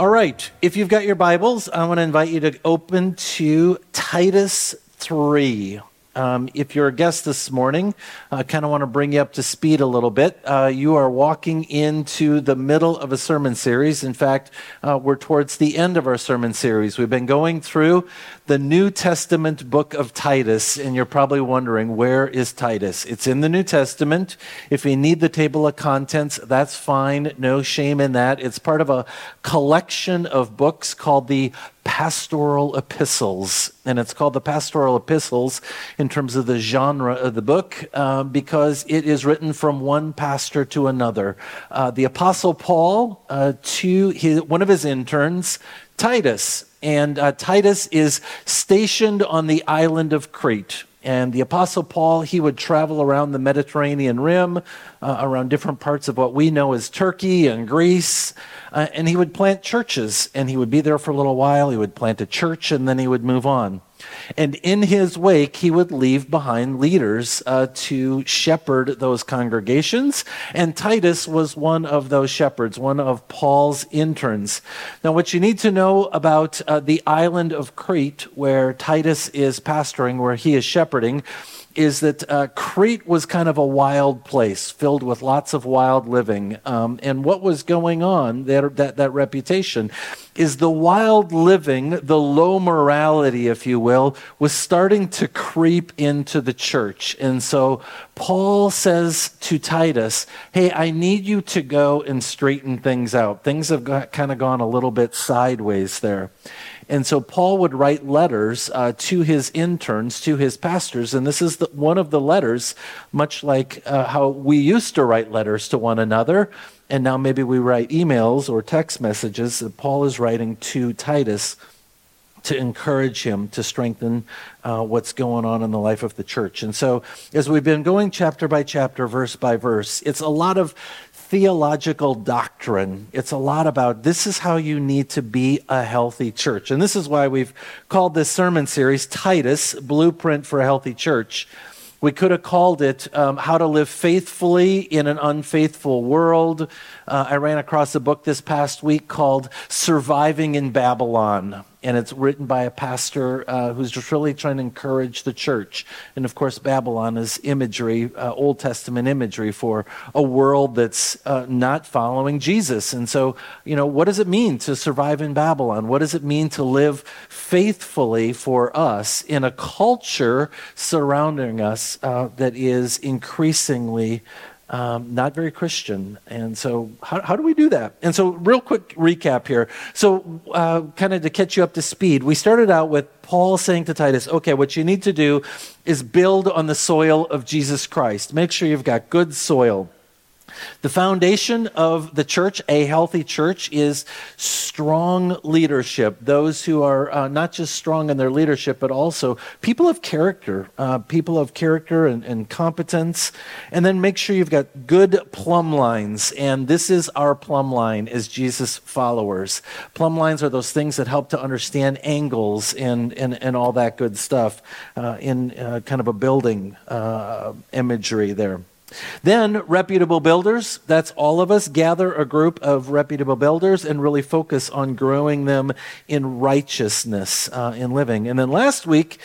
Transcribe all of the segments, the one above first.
All right, if you've got your Bibles, I want to invite you to open to Titus 3. Um, if you're a guest this morning, I kind of want to bring you up to speed a little bit. Uh, you are walking into the middle of a sermon series. In fact, uh, we're towards the end of our sermon series. We've been going through the New Testament book of Titus, and you're probably wondering, where is Titus? It's in the New Testament. If you need the table of contents, that's fine. No shame in that. It's part of a collection of books called the pastoral epistles. And it's called the pastoral epistles in terms of the genre of the book uh, because it is written from one pastor to another. Uh, the Apostle Paul uh, to his, one of his interns, Titus. And uh, Titus is stationed on the island of Crete. And the Apostle Paul, he would travel around the Mediterranean rim, uh, around different parts of what we know as Turkey and Greece, uh, and he would plant churches. And he would be there for a little while. He would plant a church, and then he would move on. And in his wake, he would leave behind leaders uh, to shepherd those congregations. And Titus was one of those shepherds, one of Paul's interns. Now, what you need to know about uh, the island of Crete, where Titus is pastoring, where he is shepherding, is that uh, Crete was kind of a wild place, filled with lots of wild living. Um, and what was going on, that, that, that reputation, is the wild living, the low morality, if you will, was starting to creep into the church. And so Paul says to Titus, Hey, I need you to go and straighten things out. Things have got, kind of gone a little bit sideways there. And so Paul would write letters uh, to his interns, to his pastors. And this is the, one of the letters, much like uh, how we used to write letters to one another. And now maybe we write emails or text messages that Paul is writing to Titus to encourage him to strengthen uh, what's going on in the life of the church. And so, as we've been going chapter by chapter, verse by verse, it's a lot of theological doctrine. It's a lot about this is how you need to be a healthy church. And this is why we've called this sermon series Titus Blueprint for a Healthy Church. We could have called it um, How to Live Faithfully in an Unfaithful World. Uh, I ran across a book this past week called Surviving in Babylon and it's written by a pastor uh, who's just really trying to encourage the church. And of course, Babylon is imagery, uh, Old Testament imagery for a world that's uh, not following Jesus. And so, you know, what does it mean to survive in Babylon? What does it mean to live faithfully for us in a culture surrounding us uh, that is increasingly um, not very Christian. And so, how, how do we do that? And so, real quick recap here. So, uh, kind of to catch you up to speed, we started out with Paul saying to Titus, okay, what you need to do is build on the soil of Jesus Christ. Make sure you've got good soil. The foundation of the church, a healthy church, is strong leadership. Those who are uh, not just strong in their leadership, but also people of character, uh, people of character and, and competence. And then make sure you've got good plumb lines. And this is our plumb line as Jesus followers. Plumb lines are those things that help to understand angles and, and, and all that good stuff uh, in uh, kind of a building uh, imagery there. Then, reputable builders, that's all of us, gather a group of reputable builders and really focus on growing them in righteousness uh, in living. And then last week,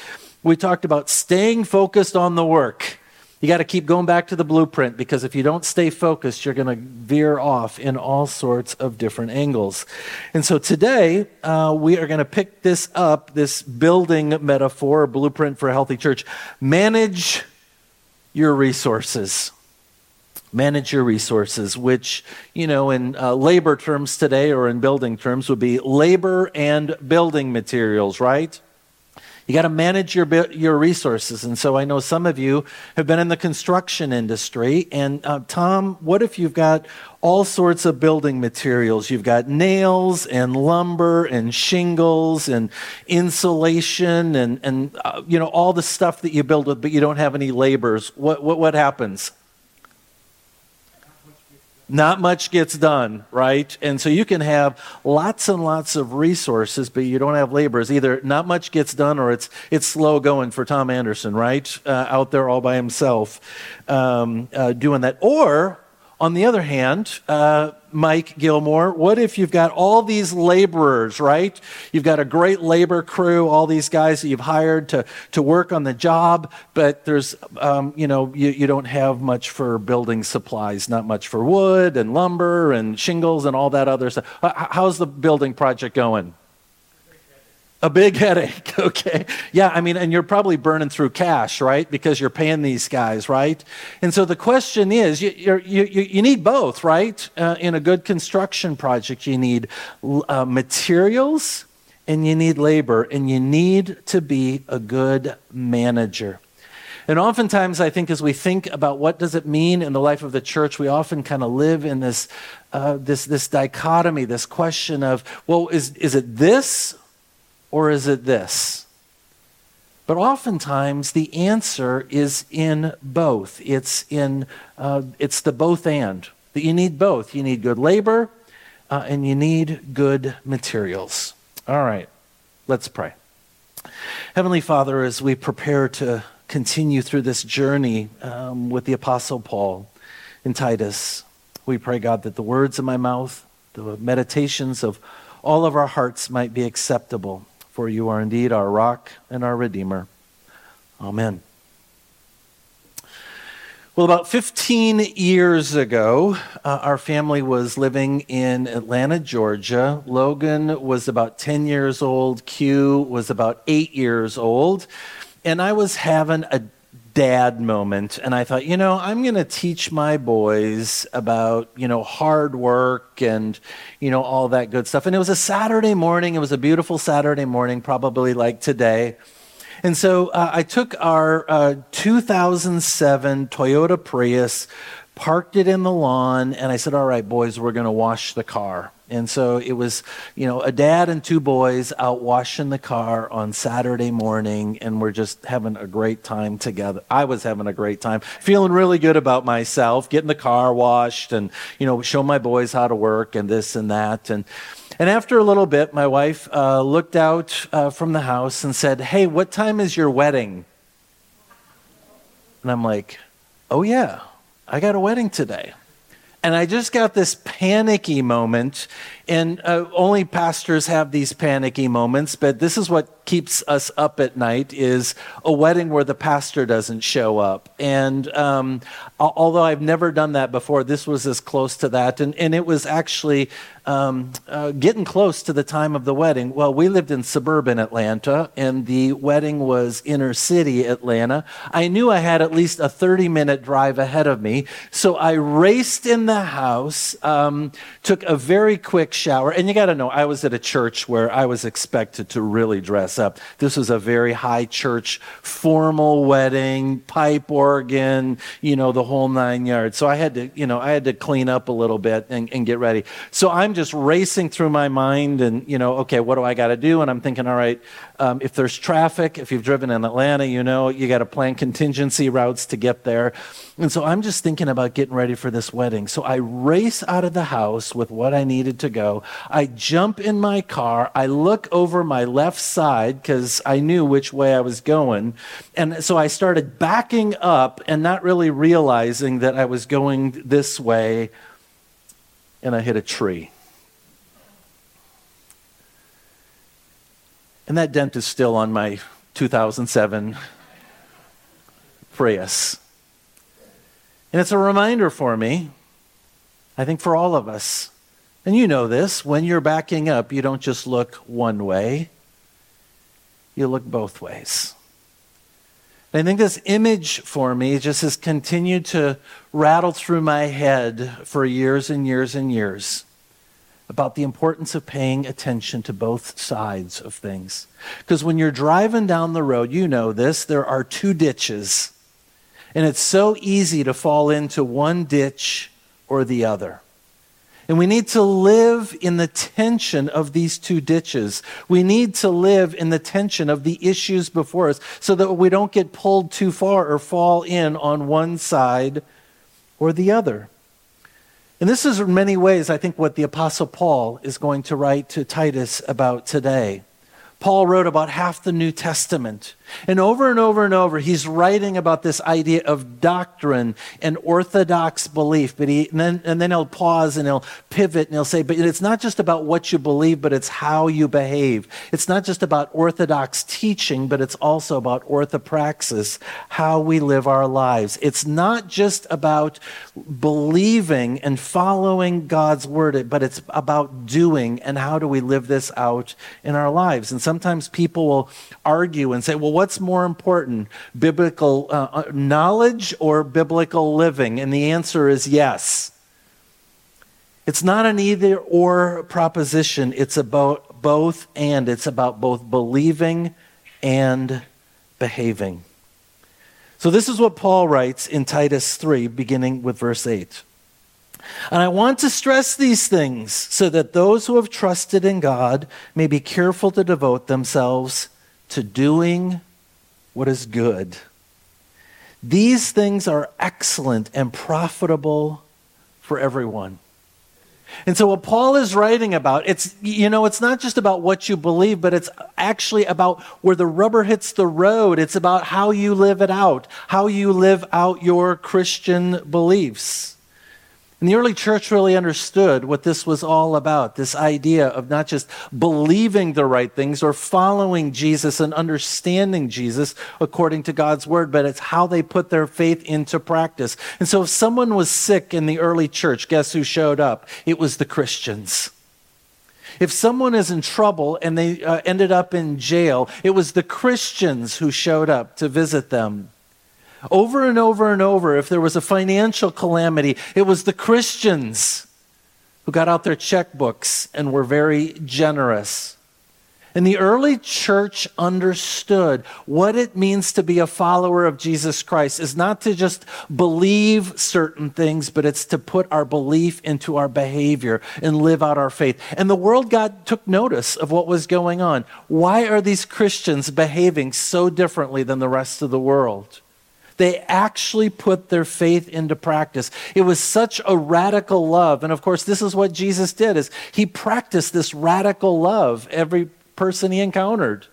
we talked about staying focused on the work. You got to keep going back to the blueprint because if you don't stay focused, you're going to veer off in all sorts of different angles. And so today, uh, we are going to pick this up this building metaphor, blueprint for a healthy church. Manage your resources manage your resources, which, you know, in uh, labor terms today or in building terms would be labor and building materials, right? You got to manage your your resources, and so I know some of you have been in the construction industry. And uh, Tom, what if you've got all sorts of building materials? You've got nails and lumber and shingles and insulation and and uh, you know all the stuff that you build with, but you don't have any laborers. What what what happens? Not much gets done, right? And so you can have lots and lots of resources, but you don't have laborers. Either not much gets done or it's, it's slow going for Tom Anderson, right? Uh, out there all by himself um, uh, doing that. Or, on the other hand, uh, Mike Gilmore, what if you've got all these laborers, right? You've got a great labor crew, all these guys that you've hired to, to work on the job, but there's, um, you know, you, you don't have much for building supplies, not much for wood and lumber and shingles and all that other stuff. How's the building project going? A big headache, okay? Yeah, I mean, and you're probably burning through cash, right? Because you're paying these guys, right? And so the question is you, you, you, need both, right? Uh, in a good construction project, you need uh, materials and you need labor, and you need to be a good manager. And oftentimes, I think as we think about what does it mean in the life of the church, we often kind of live in this, uh, this, this dichotomy, this question of, well, is, is it this or is it this? But oftentimes the answer is in both. It's in uh, it's the both and you need both. You need good labor, uh, and you need good materials. All right, let's pray. Heavenly Father, as we prepare to continue through this journey um, with the Apostle Paul in Titus, we pray, God, that the words of my mouth, the meditations of all of our hearts might be acceptable for you are indeed our rock and our redeemer. Amen. Well, about 15 years ago, uh, our family was living in Atlanta, Georgia. Logan was about 10 years old, Q was about eight years old, and I was having a dad moment and I thought, you know, I'm going to teach my boys about, you know, hard work and, you know, all that good stuff. And it was a Saturday morning. It was a beautiful Saturday morning, probably like today. And so uh, I took our uh, 2007 Toyota Prius, parked it in the lawn, and I said, All right, boys, we're going to wash the car. And so it was, you know, a dad and two boys out washing the car on Saturday morning, and we're just having a great time together. I was having a great time, feeling really good about myself, getting the car washed, and you know, show my boys how to work and this and that. And and after a little bit, my wife uh, looked out uh, from the house and said, "Hey, what time is your wedding?" And I'm like, "Oh yeah, I got a wedding today." And I just got this panicky moment. And uh, only pastors have these panicky moments, but this is what keeps us up at night is a wedding where the pastor doesn't show up. And um, although I've never done that before, this was as close to that. And, and it was actually um, uh, getting close to the time of the wedding. Well, we lived in suburban Atlanta, and the wedding was inner city Atlanta. I knew I had at least a 30 minute drive ahead of me. So I raced in the house, um, took a very quick shower. And you got to know, I was at a church where I was expected to really dress up. This was a very high church, formal wedding, pipe organ, you know, the whole nine yards. So I had to, you know, I had to clean up a little bit and, and get ready. So I'm just racing through my mind and, you know, okay, what do I got to do? And I'm thinking, all right, um, if there's traffic, if you've driven in Atlanta, you know, you got to plan contingency routes to get there. And so I'm just thinking about getting ready for this wedding. So I race out of the house with what I needed to go. I jump in my car. I look over my left side because I knew which way I was going. And so I started backing up and not really realizing that I was going this way. And I hit a tree. And that dent is still on my 2007 Prius. And it's a reminder for me, I think for all of us. And you know this when you're backing up, you don't just look one way, you look both ways. I think this image for me just has continued to rattle through my head for years and years and years about the importance of paying attention to both sides of things. Because when you're driving down the road, you know this, there are two ditches. And it's so easy to fall into one ditch or the other. And we need to live in the tension of these two ditches. We need to live in the tension of the issues before us so that we don't get pulled too far or fall in on one side or the other. And this is in many ways, I think, what the Apostle Paul is going to write to Titus about today. Paul wrote about half the New Testament. And over and over and over, he's writing about this idea of doctrine and orthodox belief. But he, and then, and then he'll pause and he'll pivot and he'll say, but it's not just about what you believe, but it's how you behave. It's not just about orthodox teaching, but it's also about orthopraxis, how we live our lives. It's not just about believing and following God's word, but it's about doing and how do we live this out in our lives. And sometimes people will argue and say, well, what's more important, biblical uh, uh, knowledge or biblical living? And the answer is yes. It's not an either or proposition, it's about both and. It's about both believing and behaving. So, this is what Paul writes in Titus 3, beginning with verse 8. And I want to stress these things so that those who have trusted in God may be careful to devote themselves to doing what is good. These things are excellent and profitable for everyone. And so what Paul is writing about, it's you know, it's not just about what you believe, but it's actually about where the rubber hits the road. It's about how you live it out, how you live out your Christian beliefs. And the early church really understood what this was all about this idea of not just believing the right things or following Jesus and understanding Jesus according to God's word, but it's how they put their faith into practice. And so if someone was sick in the early church, guess who showed up? It was the Christians. If someone is in trouble and they uh, ended up in jail, it was the Christians who showed up to visit them. Over and over and over, if there was a financial calamity, it was the Christians who got out their checkbooks and were very generous. And the early church understood what it means to be a follower of Jesus Christ is not to just believe certain things, but it's to put our belief into our behavior and live out our faith. And the world got took notice of what was going on. Why are these Christians behaving so differently than the rest of the world? They actually put their faith into practice. It was such a radical love. And of course, this is what Jesus did is he practiced this radical love every person he encountered.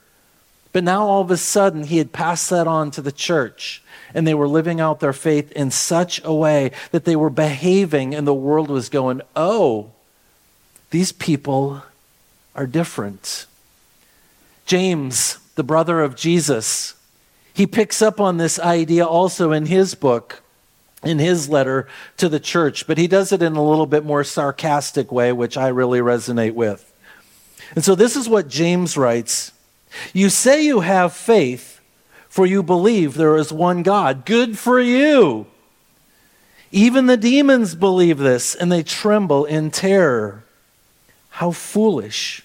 But now all of a sudden he had passed that on to the church and they were living out their faith in such a way that they were behaving and the world was going, "Oh, these people are different." James, the brother of Jesus, he picks up on this idea also in his book, in his letter to the church, but he does it in a little bit more sarcastic way, which I really resonate with. And so this is what James writes You say you have faith, for you believe there is one God. Good for you. Even the demons believe this, and they tremble in terror. How foolish.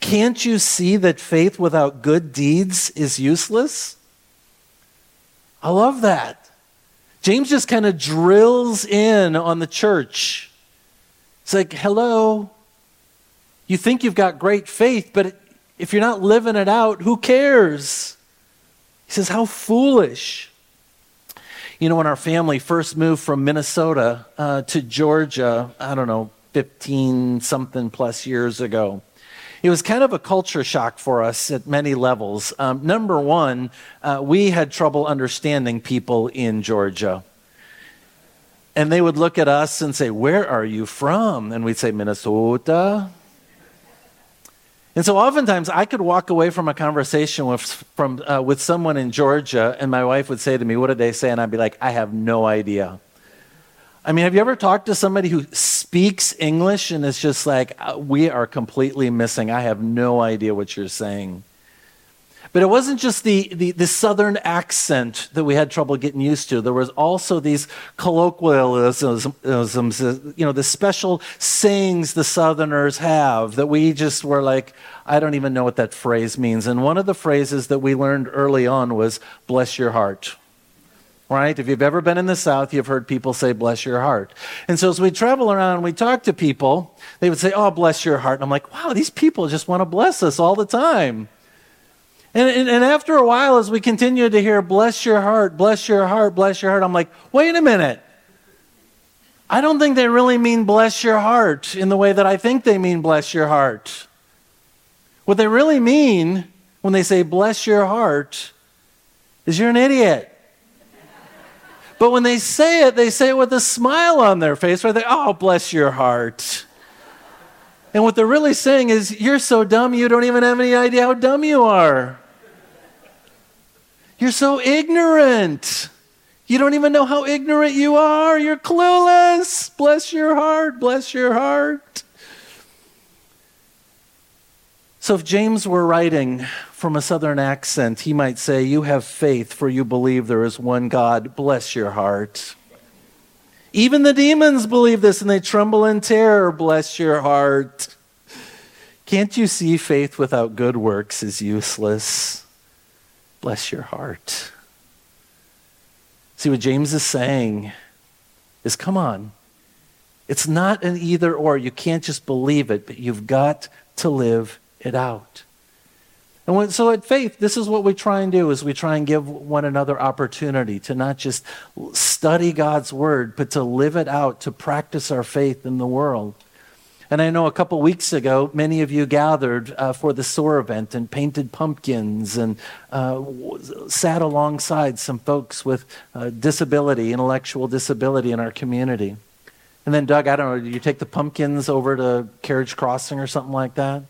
Can't you see that faith without good deeds is useless? I love that. James just kind of drills in on the church. It's like, hello, you think you've got great faith, but if you're not living it out, who cares? He says, how foolish. You know, when our family first moved from Minnesota uh, to Georgia, I don't know, 15 something plus years ago, it was kind of a culture shock for us at many levels. Um, number one, uh, we had trouble understanding people in Georgia. And they would look at us and say, Where are you from? And we'd say, Minnesota. And so oftentimes I could walk away from a conversation with, from, uh, with someone in Georgia, and my wife would say to me, What did they say? And I'd be like, I have no idea. I mean, have you ever talked to somebody who speaks English and it's just like, uh, we are completely missing? I have no idea what you're saying. But it wasn't just the, the, the, southern accent that we had trouble getting used to. There was also these colloquialisms, you know, the special sayings the southerners have that we just were like, I don't even know what that phrase means. And one of the phrases that we learned early on was, bless your heart right? If you've ever been in the South, you've heard people say, bless your heart. And so as we travel around and we talk to people, they would say, oh, bless your heart. And I'm like, wow, these people just want to bless us all the time. And, and, and after a while, as we continue to hear, bless your heart, bless your heart, bless your heart, I'm like, wait a minute. I don't think they really mean bless your heart in the way that I think they mean bless your heart. What they really mean when they say bless your heart is you're an idiot. But when they say it, they say it with a smile on their face, where they, oh, bless your heart. And what they're really saying is, you're so dumb, you don't even have any idea how dumb you are. You're so ignorant. You don't even know how ignorant you are. You're clueless. Bless your heart. Bless your heart. So, if James were writing from a southern accent, he might say, You have faith, for you believe there is one God. Bless your heart. Even the demons believe this and they tremble in terror. Bless your heart. Can't you see faith without good works is useless? Bless your heart. See, what James is saying is come on. It's not an either or. You can't just believe it, but you've got to live it out. And when, so at Faith, this is what we try and do is we try and give one another opportunity to not just study God's word, but to live it out, to practice our faith in the world. And I know a couple weeks ago, many of you gathered uh, for the SOAR event and painted pumpkins and uh, sat alongside some folks with uh, disability, intellectual disability in our community. And then, Doug, I don't know, did you take the pumpkins over to Carriage Crossing or something like that?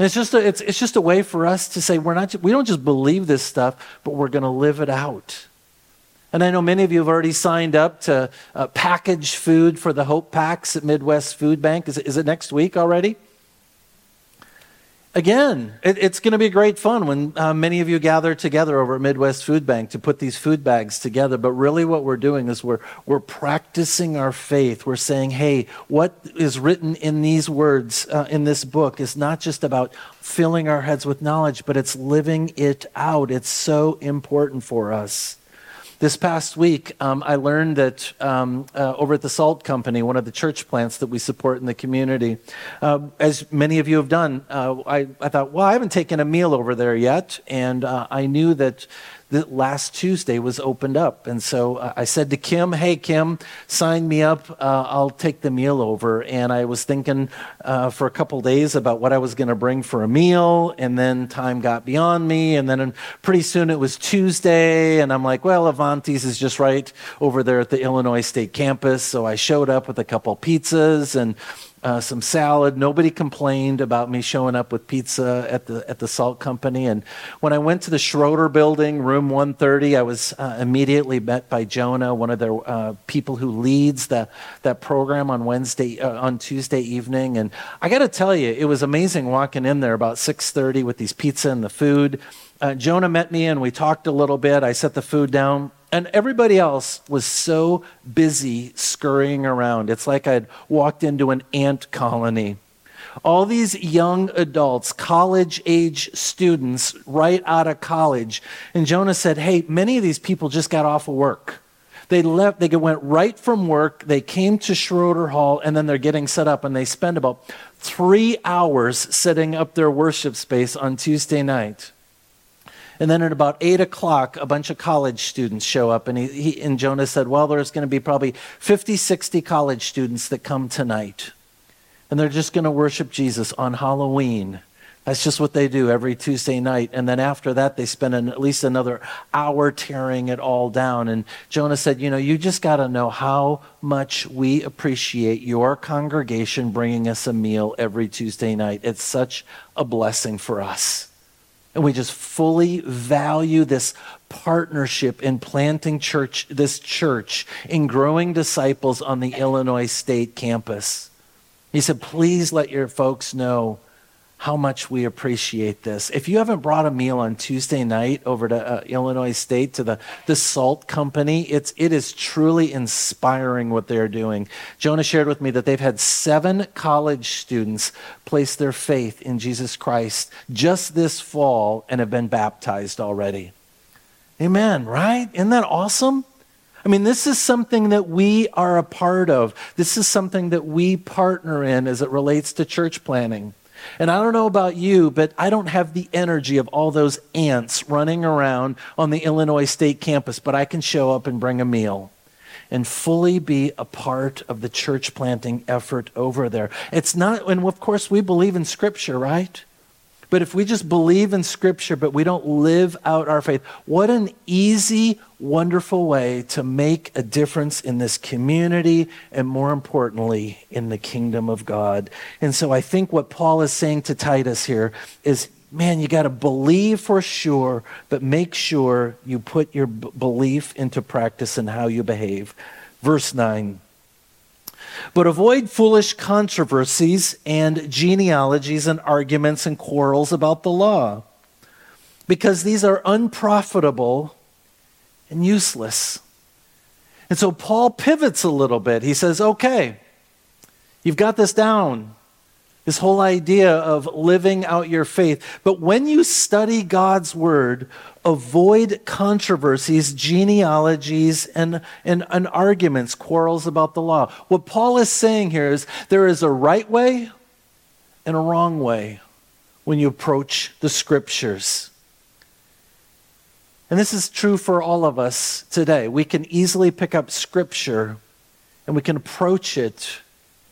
And it's just a, it's, it's just a way for us to say we're not we don't just believe this stuff, but we're going to live it out. And I know many of you have already signed up to uh, package food for the Hope Packs at Midwest Food Bank. Is is it next week already? Again, it, it's going to be great fun when uh, many of you gather together over at Midwest Food Bank to put these food bags together. But really, what we're doing is we're, we're practicing our faith. We're saying, hey, what is written in these words uh, in this book is not just about filling our heads with knowledge, but it's living it out. It's so important for us. This past week, um, I learned that um, uh, over at the Salt Company, one of the church plants that we support in the community, uh, as many of you have done, uh, I, I, thought, well, I haven't taken a meal over there yet. And uh, I knew that that last Tuesday was opened up. And so uh, I said to Kim, Hey, Kim, sign me up. Uh, I'll take the meal over. And I was thinking uh, for a couple days about what I was going to bring for a meal. And then time got beyond me. And then pretty soon it was Tuesday. And I'm like, Well, Avanti's is just right over there at the Illinois State campus. So I showed up with a couple pizzas and uh, some salad. Nobody complained about me showing up with pizza at the at the salt company. And when I went to the Schroeder building, room 130, I was uh, immediately met by Jonah, one of their uh, people who leads the, that program on Wednesday uh, on Tuesday evening. And I got to tell you, it was amazing walking in there about 6:30 with these pizza and the food. Uh, Jonah met me and we talked a little bit. I set the food down and everybody else was so busy scurrying around. It's like I'd walked into an ant colony. All these young adults, college age students, right out of college. And Jonah said, Hey, many of these people just got off of work. They left, they went right from work, they came to Schroeder Hall, and then they're getting set up, and they spend about three hours setting up their worship space on Tuesday night. And then at about 8 o'clock, a bunch of college students show up. And, he, he, and Jonah said, Well, there's going to be probably 50, 60 college students that come tonight. And they're just going to worship Jesus on Halloween. That's just what they do every Tuesday night. And then after that, they spend an, at least another hour tearing it all down. And Jonah said, You know, you just got to know how much we appreciate your congregation bringing us a meal every Tuesday night. It's such a blessing for us. And we just fully value this partnership in planting church, this church, in growing disciples on the Illinois State campus. He said, please let your folks know how much we appreciate this. If you haven't brought a meal on Tuesday night over to uh, Illinois State to the, the Salt Company, it's, it is truly inspiring what they're doing. Jonah shared with me that they've had seven college students place their faith in Jesus Christ just this fall and have been baptized already. Amen, right? Isn't that awesome? I mean, this is something that we are a part of. This is something that we partner in as it relates to church planting. And I don't know about you, but I don't have the energy of all those ants running around on the Illinois State campus, but I can show up and bring a meal and fully be a part of the church planting effort over there. It's not, and of course, we believe in Scripture, right? But if we just believe in Scripture, but we don't live out our faith, what an easy, wonderful way to make a difference in this community and, more importantly, in the kingdom of God. And so I think what Paul is saying to Titus here is man, you got to believe for sure, but make sure you put your b- belief into practice in how you behave. Verse 9. But avoid foolish controversies and genealogies and arguments and quarrels about the law, because these are unprofitable and useless. And so Paul pivots a little bit. He says, okay, you've got this down this whole idea of living out your faith. But when you study God's word, avoid controversies, genealogies, and, and, and, arguments, quarrels about the law. What Paul is saying here is there is a right way and a wrong way when you approach the scriptures. And this is true for all of us today. We can easily pick up scripture and we can approach it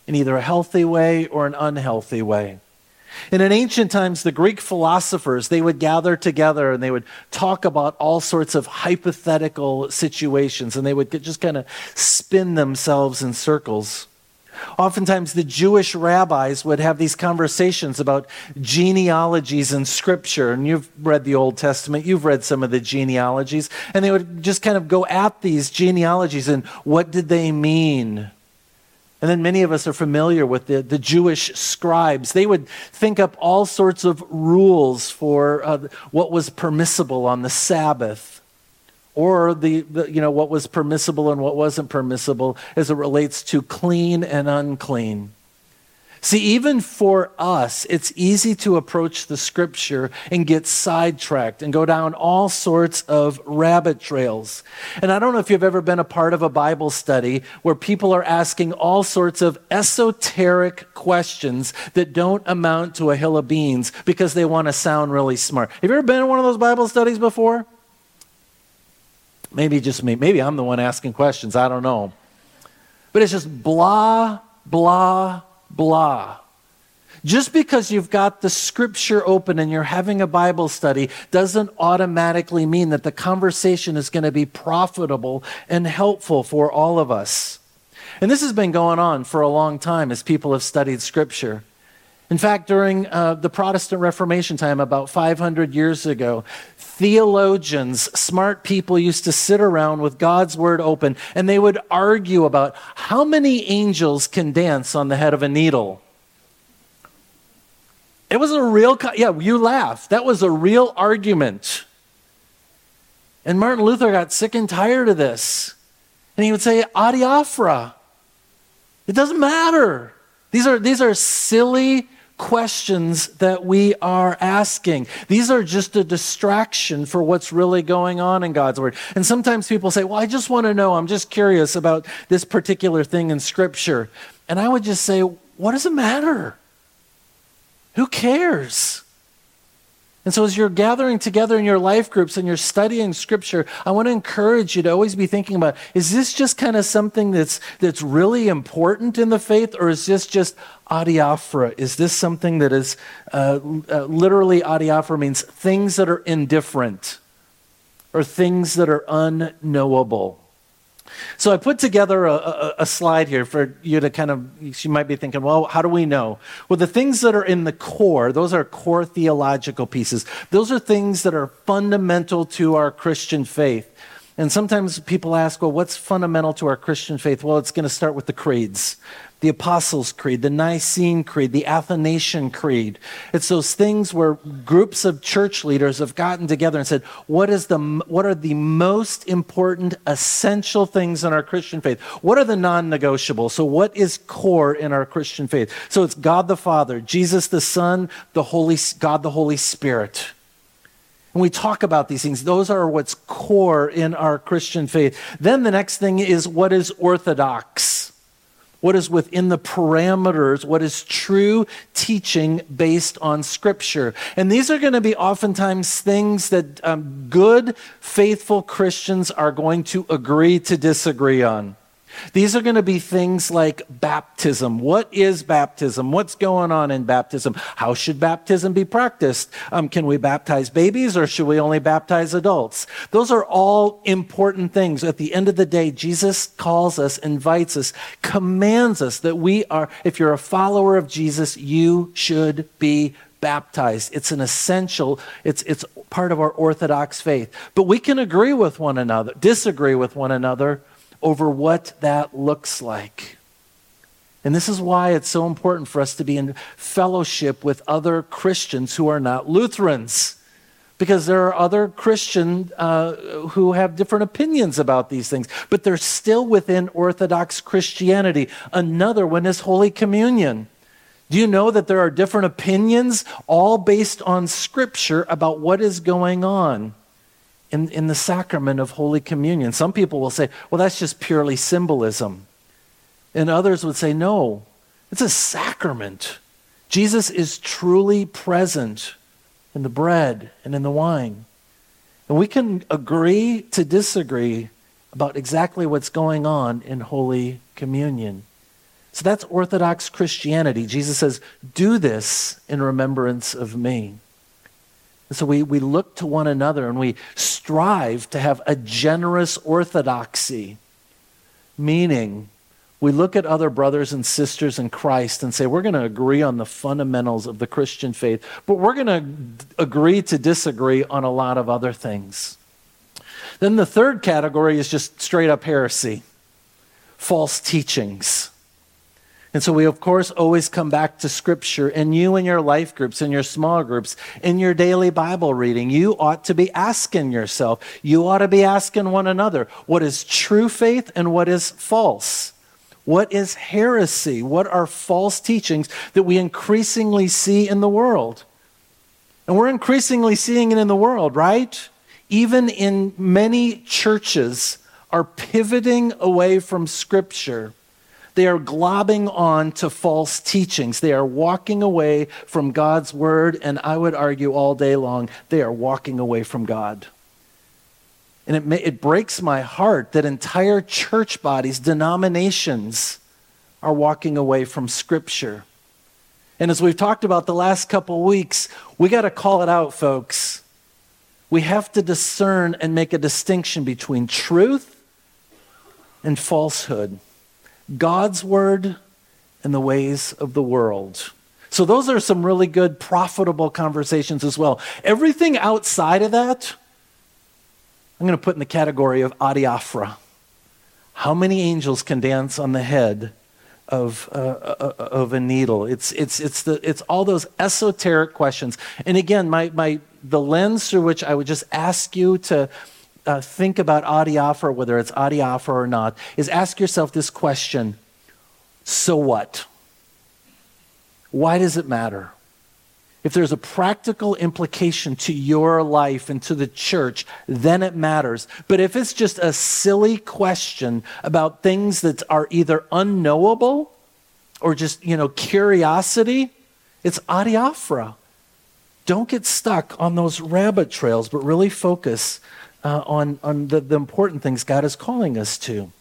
in either a healthy way or an unhealthy way. And in ancient times, the Greek philosophers, they would gather together and they would talk about all sorts of hypothetical situations and they would just kind of spin themselves in circles. Oftentimes, the Jewish rabbis would have these conversations about genealogies in Scripture. And you've read the Old Testament, you've read some of the genealogies. And they would just kind of go at these genealogies and what did they mean? And then many of us are familiar with the, the Jewish scribes. They would think up all sorts of rules for uh, what was permissible on the Sabbath or the, the, you know, what was permissible and what wasn't permissible as it relates to clean and unclean. See, even for us, it's easy to approach the scripture and get sidetracked and go down all sorts of rabbit trails. And I don't know if you've ever been a part of a Bible study where people are asking all sorts of esoteric questions that don't amount to a hill of beans because they want to sound really smart. Have you ever been in one of those Bible studies before? Maybe just me. Maybe I'm the one asking questions. I don't know. But it's just blah, blah, blah. Just because you've got the scripture open and you're having a Bible study doesn't automatically mean that the conversation is going to be profitable and helpful for all of us. And this has been going on for a long time as people have studied scripture. In fact, during uh, the Protestant Reformation time, about 500 years ago, theologians, smart people used to sit around with God's word open and they would argue about how many angels can dance on the head of a needle. It was a real, yeah, you laugh. That was a real argument. And Martin Luther got sick and tired of this. And he would say, adiaphora. It doesn't matter. These are, these are silly questions that we are asking. These are just a distraction for what's really going on in God's Word. And sometimes people say, Well, I just want to know, I'm just curious about this particular thing in Scripture. And I would just say, What does it matter? Who cares? And so, as you're gathering together in your life groups and you're studying scripture, I want to encourage you to always be thinking about is this just kind of something that's, that's really important in the faith, or is this just adiaphora? Is this something that is uh, uh, literally adiaphora means things that are indifferent or things that are unknowable? So I put together a, a, a, slide here for you to kind of, you might be thinking, well, how do we know? Well, the things that are in the core, those are core theological pieces. Those are things that are fundamental to our Christian faith. And sometimes people ask, well, what's fundamental to our Christian faith? Well, it's going to start with the creeds the Apostles' Creed, the Nicene Creed, the Athanasian Creed. It's those things where groups of church leaders have gotten together and said, what, is the, what are the most important, essential things in our Christian faith? What are the non negotiable? So, what is core in our Christian faith? So, it's God the Father, Jesus the Son, the Holy, God the Holy Spirit. We talk about these things, those are what's core in our Christian faith. Then the next thing is what is orthodox what is within the parameters, what is true teaching based on Scripture. And these are going to be oftentimes things that um, good, faithful Christians are going to agree to disagree on. These are going to be things like baptism. What is baptism? What's going on in baptism? How should baptism be practiced? Um, can we baptize babies or should we only baptize adults? Those are all important things. At the end of the day, Jesus calls us, invites us, commands us that we are, if you're a follower of Jesus, you should be baptized. It's an essential, it's, it's part of our Orthodox faith. But we can agree with one another, disagree with one another over what that looks like. And this is why it's so important for us to be in fellowship with other Christians who are not Lutherans. Because there are other Christians uh, who have different opinions about these things, but they're still within Orthodox Christianity. Another one is Holy Communion. Do you know that there are different opinions, all based on Scripture, about what is going on in, in the sacrament of Holy Communion? Some people will say, well, that's just purely symbolism. And others would say, no, it's a sacrament. Jesus is truly present in the bread and in the wine. And we can agree to disagree about exactly what's going on in Holy Communion. So that's Orthodox Christianity. Jesus says, Do this in remembrance of me. And so we, we look to one another and we strive to have a generous orthodoxy, meaning we look at other brothers and sisters in Christ and say, we're going to agree on the fundamentals of the Christian faith, but we're going to agree to disagree on a lot of other things. Then the third category is just straight up heresy, false teachings. And so we, of course, always come back to Scripture. And you in your life groups, in your small groups, in your daily Bible reading, you ought to be asking yourself, you ought to be asking one another, what is true faith and what is false? What is heresy? What are false teachings that we increasingly see in the world? And we're increasingly seeing it in the world, right? Even in many churches are pivoting away from Scripture they are globbing on to false teachings. They are walking away from God's word, and I would argue all day long, they are walking away from God. And it, may, it breaks my heart that entire church bodies, denominations, are walking away from Scripture. And as we've talked about the last couple weeks, we got to call it out, folks. We have to discern and make a distinction between truth and falsehood. God's word and the ways of the world. So, those are some really good, profitable conversations as well. Everything outside of that, I'm going to put in the category of adiaphora. How many angels can dance on the head of, uh, uh, of a needle? It's, it's, it's, the, it's all those esoteric questions. And again, my, my, the lens through which I would just ask you to uh, think about adiaphora, whether it's adiaphora or not, is ask yourself this question so what? Why does it matter? If there's a practical implication to your life and to the church, then it matters. But if it's just a silly question about things that are either unknowable or just, you know, curiosity, it's adiaphora. Don't get stuck on those rabbit trails, but really focus uh, on, on the, the important things God is calling us to.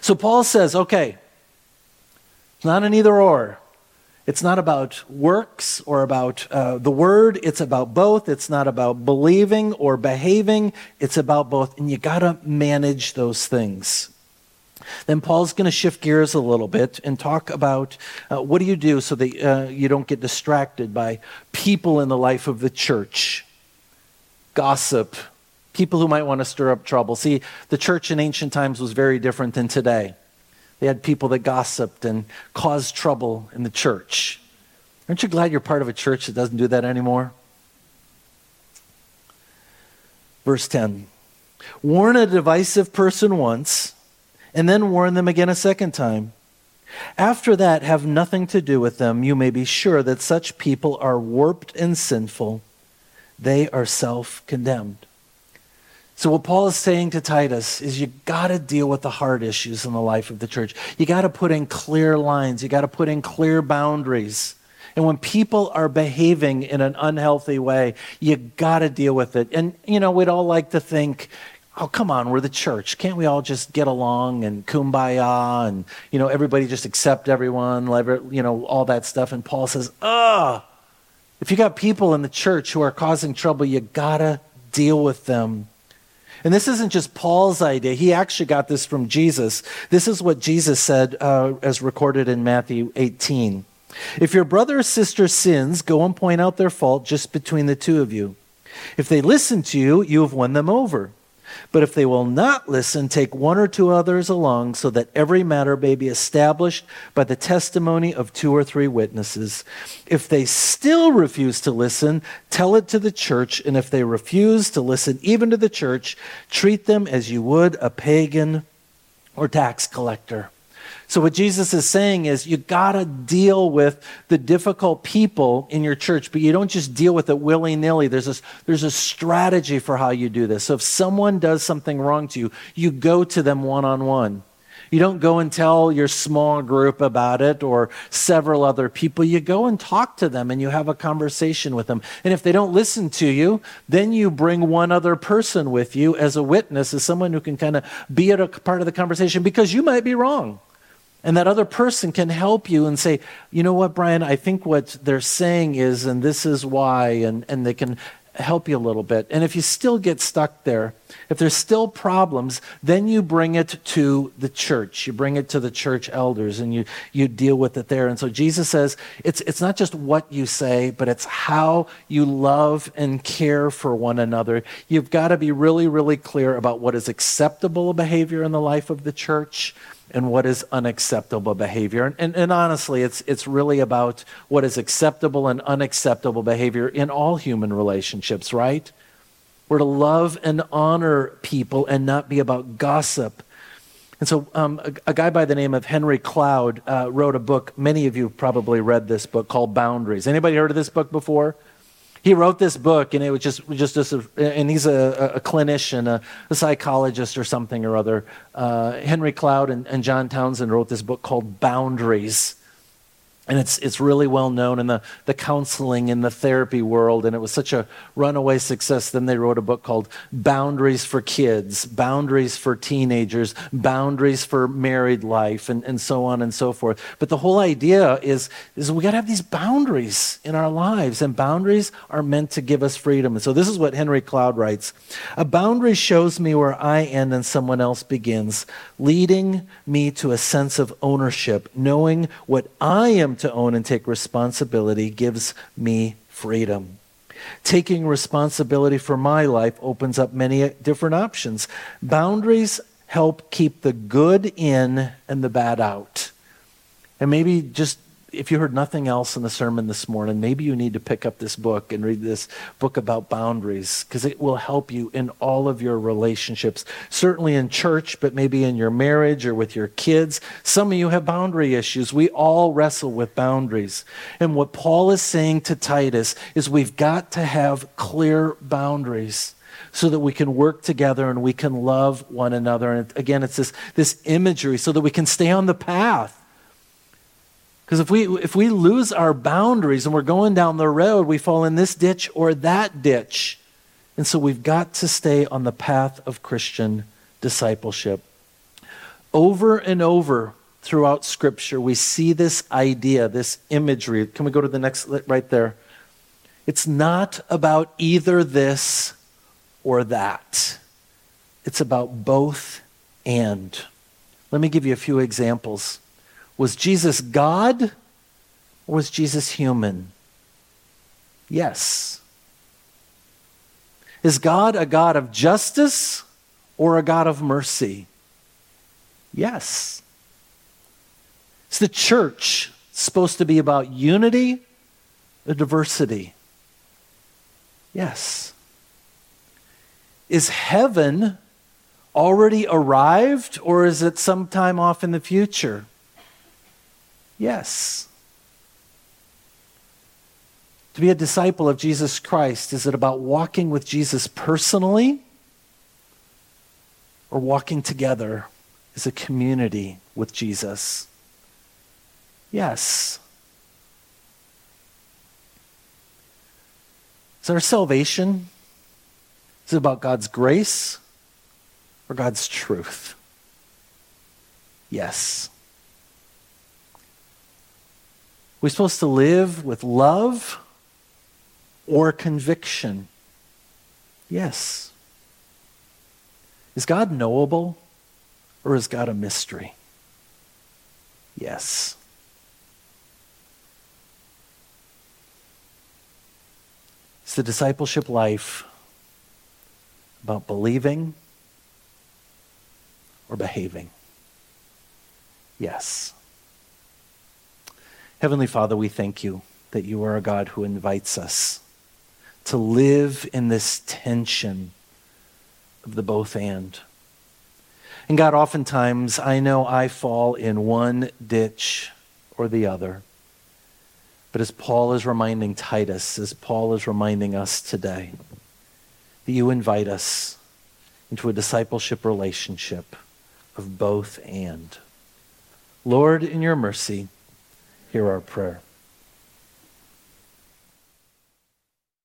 So Paul says, okay, it's not an either or. It's not about works or about uh, the word. It's about both. It's not about believing or behaving. It's about both. And you got to manage those things. Then Paul's going to shift gears a little bit and talk about uh, what do you do so that uh, you don't get distracted by people in the life of the church, gossip, people who might want to stir up trouble. See, the church in ancient times was very different than today. They had people that gossiped and caused trouble in the church. Aren't you glad you're part of a church that doesn't do that anymore? Verse 10 Warn a divisive person once, and then warn them again a second time. After that, have nothing to do with them. You may be sure that such people are warped and sinful. They are self condemned. So, what Paul is saying to Titus is you got to deal with the hard issues in the life of the church. You got to put in clear lines, you got to put in clear boundaries. And when people are behaving in an unhealthy way, you got to deal with it. And, you know, we'd all like to think oh come on we're the church can't we all just get along and kumbaya and you know everybody just accept everyone you know all that stuff and paul says ah if you got people in the church who are causing trouble you gotta deal with them and this isn't just paul's idea. He actually got this from jesus. This is what jesus said uh, as recorded in matthew 18 if your brother or sister sins go and point out their fault just between the two of you. If they listen to you you have won them over but if they will not listen, take one or two others along, so that every matter may be established by the testimony of two or three witnesses. If they still refuse to listen, tell it to the church, and if they refuse to listen even to the church, treat them as you would a pagan or tax collector. So, what Jesus is saying is you got to deal with the difficult people in your church, but you don't just deal with it willy nilly. There's a, there's a strategy for how you do this. So, if someone does something wrong to you, you go to them one on one. You don't go and tell your small group about it or several other people. You go and talk to them and you have a conversation with them. And if they don't listen to you, then you bring one other person with you as a witness, as someone who can kind of be a part of the conversation because you might be wrong. And that other person can help you and say, you know what, Brian, I think what they're saying is, and this is why, and, and they can help you a little bit. And if you still get stuck there, if there's still problems, then you bring it to the church. You bring it to the church elders and you, you deal with it there. And so Jesus says it's, it's not just what you say, but it's how you love and care for one another. You've got to be really, really clear about what is acceptable behavior in the life of the church and what is unacceptable behavior. And, and, and, honestly, it's, it's really about what is acceptable and unacceptable behavior in all human relationships, right? We're to love and honor people and not be about gossip. And so, um, a, a, guy by the name of Henry Cloud uh, wrote a book. Many of you probably read this book called Boundaries. Anybody heard of this book before? he wrote this book, and it was just, just, just a, and he's a, a clinician, a, a, psychologist or something or other. Uh, Henry Cloud and, and John Townsend wrote this book called Boundaries and it's, it's really well known in the, the counseling and the therapy world. And it was such a runaway success. Then they wrote a book called boundaries for kids boundaries for teenagers boundaries for married life and, and so on and so forth. But the whole idea is, is we got to have these boundaries in our lives. And boundaries are meant to give us freedom. And so this is what henry cloud writes. A boundary shows me where i end and someone else begins leading me to a sense of ownership knowing what i am to own and take responsibility gives me freedom. Taking responsibility for my life opens up many different options. Boundaries help keep the good in and the bad out. And maybe just if you heard nothing else in the sermon this morning, maybe you need to pick up this book and read this book about boundaries because it will help you in all of your relationships. Certainly in church, but maybe in your marriage or with your kids. Some of you have boundary issues. We all wrestle with boundaries. And what Paul is saying to Titus is we've got to have clear boundaries so that we can work together and we can love one another. And again, it's this, this imagery so that we can stay on the path because if we, if we lose our boundaries and we're going down the road, we fall in this ditch or that ditch. And so we've got to stay on the path of Christian discipleship. Over and over throughout Scripture, we see this idea, this imagery. Can we go to the next, right there? It's not about either this or that, it's about both and. Let me give you a few examples. Was Jesus God or was Jesus human? Yes. Is God a God of justice or a God of mercy? Yes. Is the church supposed to be about unity or diversity? Yes. Is heaven already arrived or is it sometime off in the future? Yes. To be a disciple of Jesus Christ, is it about walking with Jesus personally or walking together as a community with Jesus? Yes. Is our salvation? Is it about God's grace or God's truth? Yes. We're supposed to live with love or conviction? Yes. Is God knowable or is God a mystery? Yes. Is the discipleship life about believing or behaving? Yes. Heavenly Father, we thank you that you are a God who invites us to live in this tension of the both and. And God, oftentimes I know I fall in one ditch or the other. But as Paul is reminding Titus, as Paul is reminding us today, that you invite us into a discipleship relationship of both and. Lord, in your mercy, hear our prayer.